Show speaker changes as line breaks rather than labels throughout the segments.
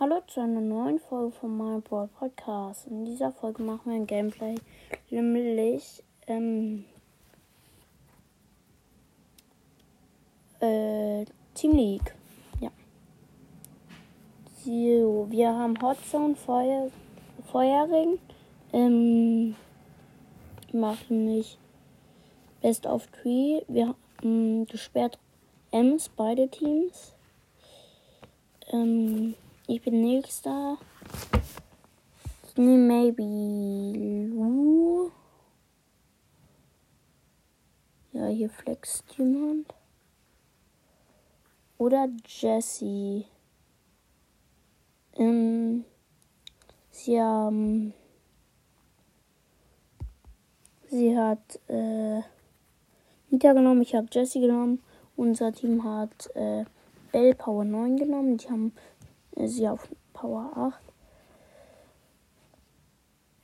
Hallo zu einer neuen Folge von meinem Brawl Podcast. In dieser Folge machen wir ein Gameplay, nämlich ähm, äh, Team League. Ja. So, wir haben Hotzone, Feuer, Feuerring. Ähm, machen nicht Best of Tree. Wir haben ähm, gesperrt Ms, beide Teams. Ähm, ich bin nächster. Maybe Lu. Ja, hier flext jemand. Oder Jessie. Ähm, sie haben. Sie hat äh, Nita genommen, ich habe Jessie genommen. Unser Team hat äh, Bell Power 9 genommen. Die haben sie auf Power 8.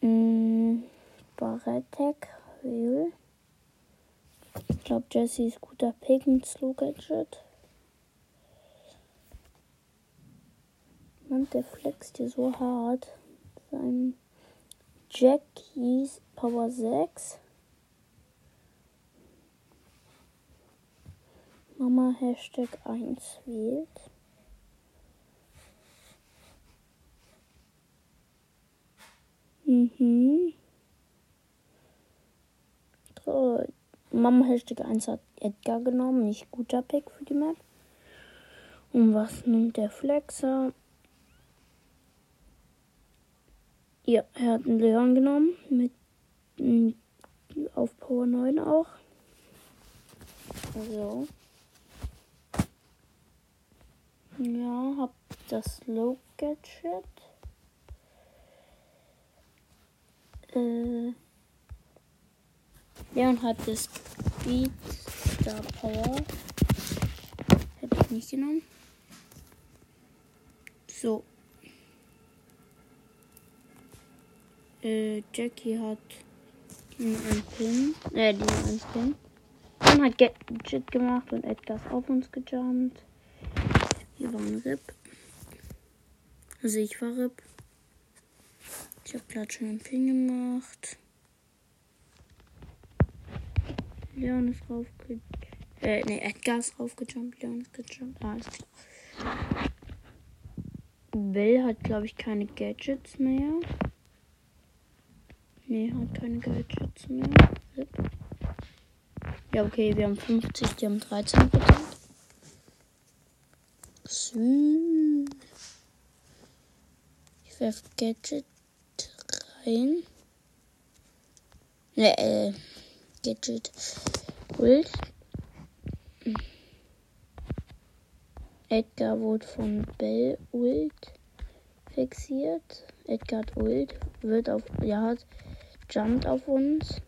Mm, Barrettek, Will. Ich glaube, Jesse ist guter Pick mit Slow Gadget. Mann, der flext hier so hart. Sein Jackies Power 6. Mama Hashtag 1 wählt. Mhm. So. Mama Hashtag 1 hat Edgar genommen. Nicht guter Pick für die Map. Und was nimmt der Flexer? Ja, er hat einen Leon genommen. Mit auf Power 9 auch. So. Ja, hab das Low Gadget. Äh, Leon hat das Speed Star Power. Hätte ich nicht genommen. So. Äh, Jackie hat den einen Pin. Äh, den einen Pin. Dann hat Gadget gemacht und Edgar ist auf uns gejumpt. Hier war ein Rip. Also ich war Rip. Ich habe gerade schon einen Ping gemacht. Leon ist raufgejumpt. Äh, ne, Edgar ist raufgejumpt. Leon ist gejumpt. Alles klar. Bell hat, glaube ich, keine Gadgets mehr. Ne, hat keine Gadgets mehr. Ja, okay, wir haben 50, die haben 13 Prozent. Ich werf Gadget rein. Ne, äh, Gadget. Ult. Edgar wurde von Bell Ult fixiert. Edgar Ult. Wird auf. Ja. Jumpt auf uns.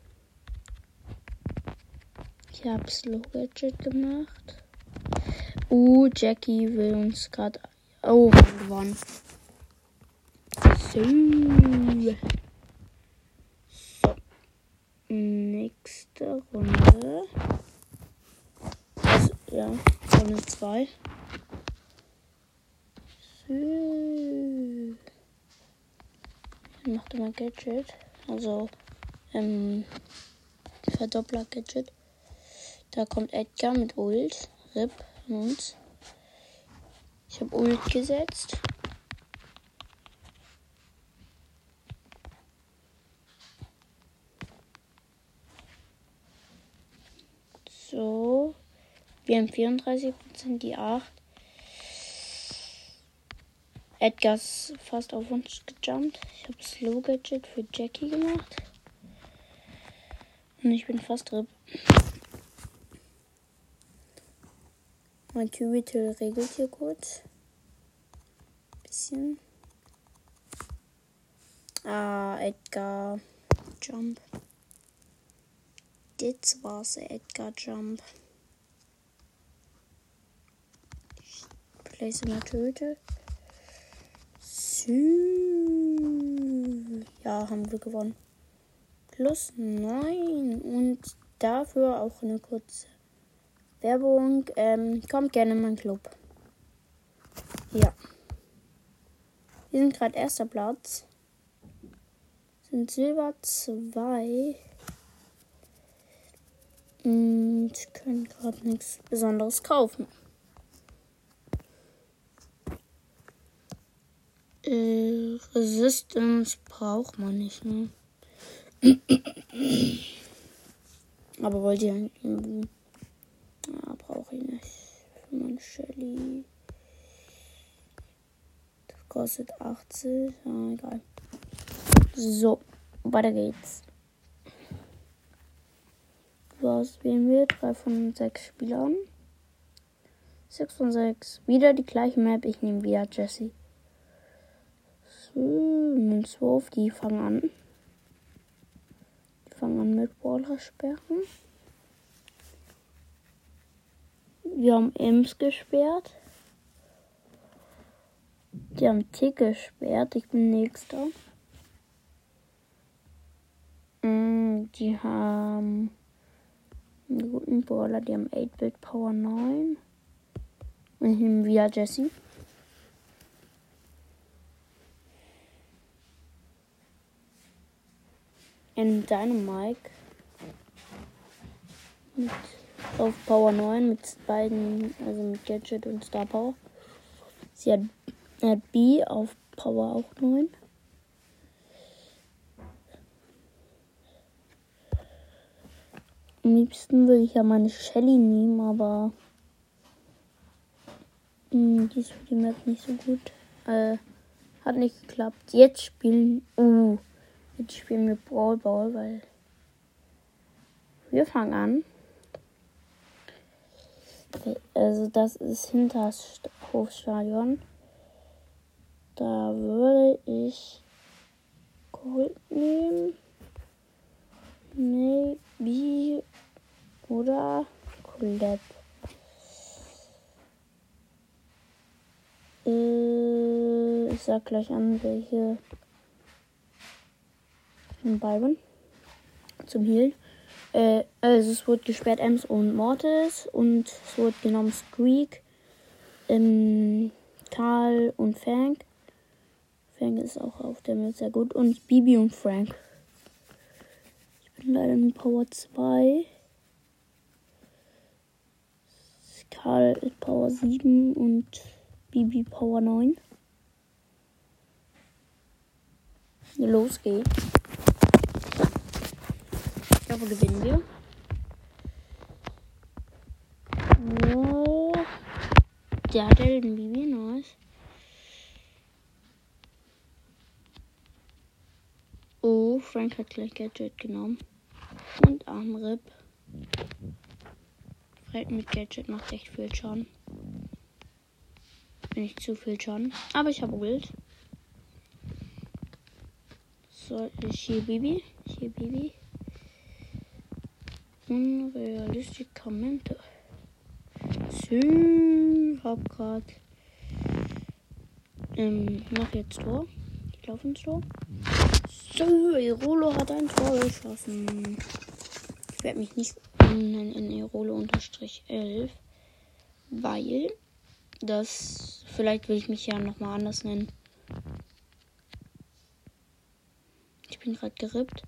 Ich habe Slow Gadget gemacht. Uh, Jackie will uns gerade. Oh, gewonnen. So. Nächste Runde. Also, ja, Runde 2. So. Ich mache mal Gadget. Also, ähm, Verdoppler-Gadget. Da kommt Edgar mit Ult. RIP uns. Ich habe Ult gesetzt. So. Wir haben 34%, die 8. Edgar ist fast auf uns gejumpt. Ich habe Slow Gadget für Jackie gemacht. Und ich bin fast RIP. Mein Cubital regelt hier kurz. Bisschen. Ah, Edgar. Jump. Das war's, Edgar Jump. Ich place mal Töte. Ja, haben wir gewonnen. Plus 9. Und dafür auch eine kurze Werbung. Ähm, kommt gerne in meinen Club. Ja. Wir sind gerade erster Platz. Sind Silber 2. Und können gerade nichts Besonderes kaufen. Äh, Resistance braucht man nicht, ne? Aber wollt ihr irgendwie. Ja, brauche ich nicht. Für meine Shelly. Das kostet 80. Ja, egal. So, weiter geht's. Was wählen wir? 3 von 6 Spielern. 6 von 6. Wieder die gleiche Map. Ich nehme wieder Jesse. So, 12, die fangen an. Die fangen an mit Brawler sperren. Wir haben Ems gesperrt. Die haben Tick gesperrt. Ich bin nächster. Mm, die haben einen guten Brawler. Die haben 8-Bit Power 9. Und nehme wieder Jesse. in Dynamike mit auf Power 9 mit beiden, also mit Gadget und Star Power. Sie hat, hat B auf Power auch 9. Am liebsten würde ich ja meine Shelly nehmen, aber mh, hm, die ist für die Map nicht so gut. Äh, hat nicht geklappt. Jetzt spielen. Uh, Jetzt spielen wir Brawl Ball, weil wir fangen an. Also das ist hinter das Hofstadion. Da würde ich Gold nehmen. Maybe oder Colette. Äh, ich sag gleich an, welche von Byron zum Heal. Äh, also es wurde gesperrt Ems und Mortis und es wurde genommen Squeak, ähm, Karl und Frank. Frank ist auch auf der Map sehr gut. Und Bibi und Frank. Ich bin leider in Power 2. Karl ist Power 7 und Bibi Power 9. Los geht's glaube, gewinnen wir. Oh. Der hat ja den Bibi, nice. Oh, Frank hat gleich Gadget genommen. Und Armrip. Frank mit Gadget macht echt viel Schaden. Nicht zu viel Schaden. Aber ich habe Ult. So, hier Bibi. Hier Bibi. Unrealistische Kommente. So, hab grad. Ähm, mach jetzt Tor. Ich laufe ins Tor. Erolo hat ein Tor geschossen. Ich werde mich nicht nennen in Erolo unterstrich 11, weil das vielleicht will ich mich ja noch mal anders nennen. Ich bin gerade gerippt.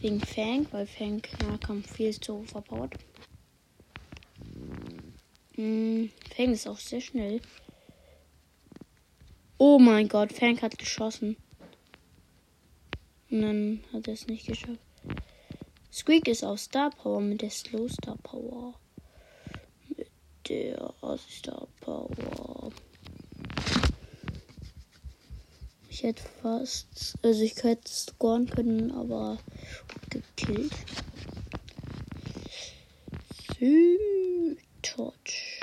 Wegen Fang, weil Fang Nahkampf viel zu verbaut. Hm, Fang ist auch sehr schnell. Oh mein Gott, Fang hat geschossen. Und dann hat er es nicht geschafft. Squeak ist auf Star Power mit der Slow Star Power. Mit der Star Power. Ich hätte fast, also ich hätte scoren können, aber gekillt. Touch.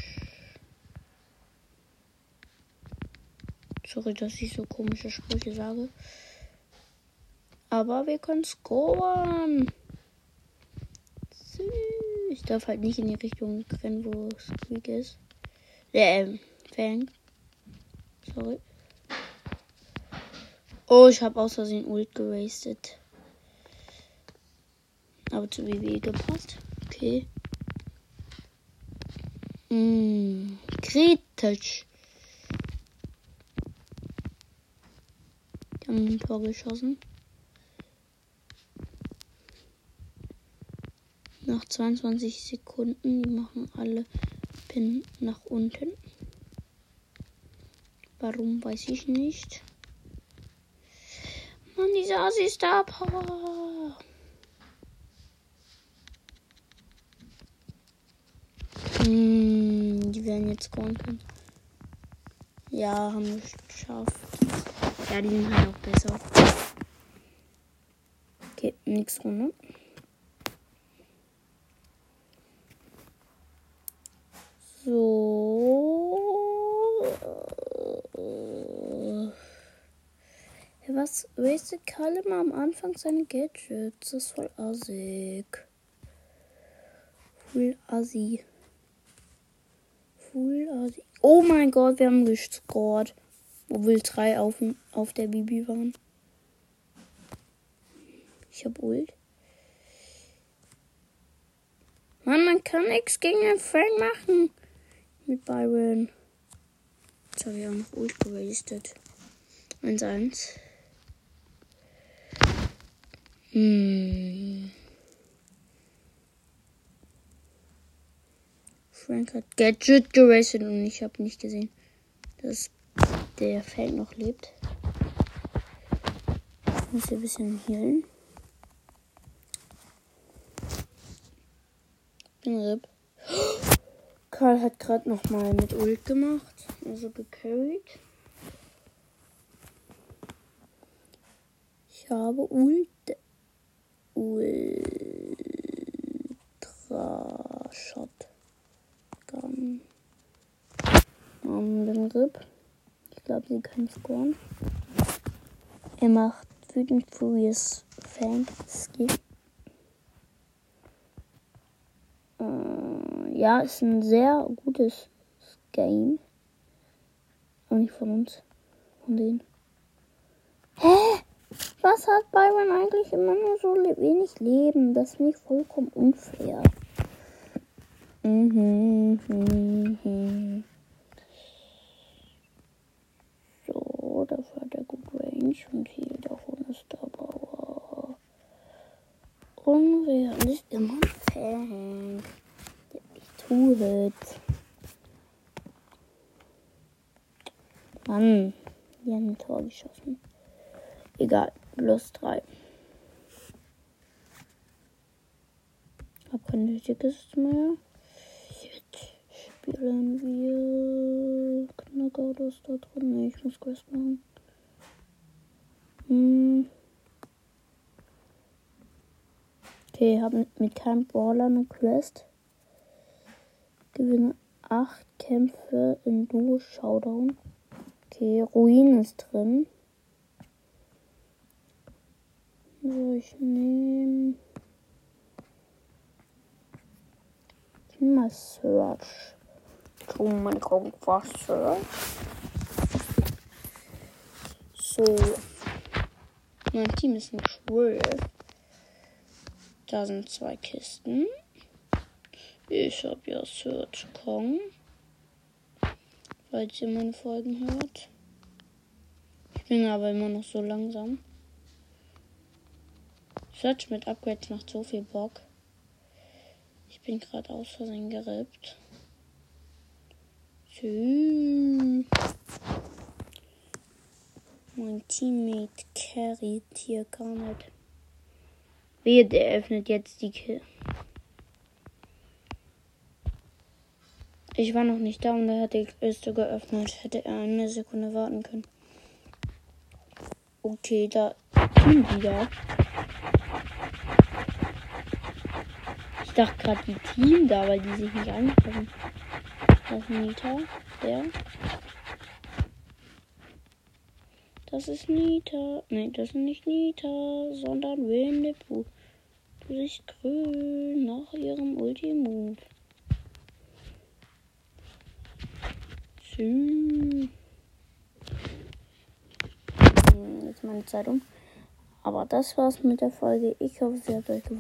Sorry, dass ich so komische Sprüche sage. Aber wir können scoren. Ich darf halt nicht in die Richtung rennen, wo Squeak ist. Äh, Fang. Sorry. Oh, ich habe aus Versehen Ult gewastet. Aber zu WW gepasst. Okay. Mm, kritisch. Die haben ein Tor geschossen. Nach 22 Sekunden, die machen alle Pin nach unten. Warum, weiß ich nicht. Mann, diese Asi Star Power. Hm, die werden jetzt können. Ja, haben wir geschafft. Ja, die sind halt auch besser. Okay, nächste Runde. So. Was wastet immer am Anfang seine Gadgets? Das ist voll assig. Full assi. Full assi. Oh mein Gott, wir haben gescored. Obwohl drei auf, auf der Bibi waren. Ich hab Ult. Mann, man kann nichts gegen den Frank machen. Mit Byron. Jetzt habe ich auch noch Ult gewastet. 1-1. Hm. Frank hat Gadget geraced und ich habe nicht gesehen, dass der Feld noch lebt. Ich muss hier ein bisschen healen. Bin RIP. Karl hat gerade noch mal mit Ult gemacht, also gecarried. Ich habe Ult Ultra Shotgun. Um den Rip. Ich glaube, sie können scoren. Er macht wütend Furious Fang Skill. Äh, ja, ist ein sehr gutes Game. Aber nicht von uns. Von denen. Was hat Byron eigentlich immer nur so wenig Leben? Das finde ich vollkommen unfair. Mhm, mhm. So, dafür hat er gut Range und hier davon ist der Bauer. Ist immer ein Fan. Ich tue es. Mann, wir haben ein Tor geschossen. Egal, plus 3. Hab keine Tickets mehr. Jetzt spielen wir Knacker, das da drin. Nee, ich muss Quest machen. Hm. Okay, habe mit keinem Brawler eine Quest. Gewinne 8 Kämpfe in Duo Showdown. Okay, Ruin ist drin. So, ich nehme. Ich nehme mal Search. Tu mein Raumfach Search. So. Mein Team ist ein Schwul. Da sind zwei Kisten. Ich habe ja Search Kong. Falls ihr meine Folgen hört. Ich bin aber immer noch so langsam. Search mit Upgrades macht so viel Bock. Ich bin gerade aus Versehen gerippt. Tschüss. Mein Teammate carryt hier gar nicht. Wehe, der öffnet jetzt die Kill. Ich war noch nicht da und er hat die Kiste geöffnet. Hätte er eine Sekunde warten können. Okay, da Team wieder. Ich dachte gerade die Team da, weil die sich nicht angucken. Das ist Nita. Der. Das ist Nita. Nein, das ist nicht Nita, sondern Winnetou. Du siehst grün nach ihrem Ultimove. Hm, Jetzt meine Zeit um. Aber das war's mit der Folge. Ich hoffe, sie hat euch gefallen.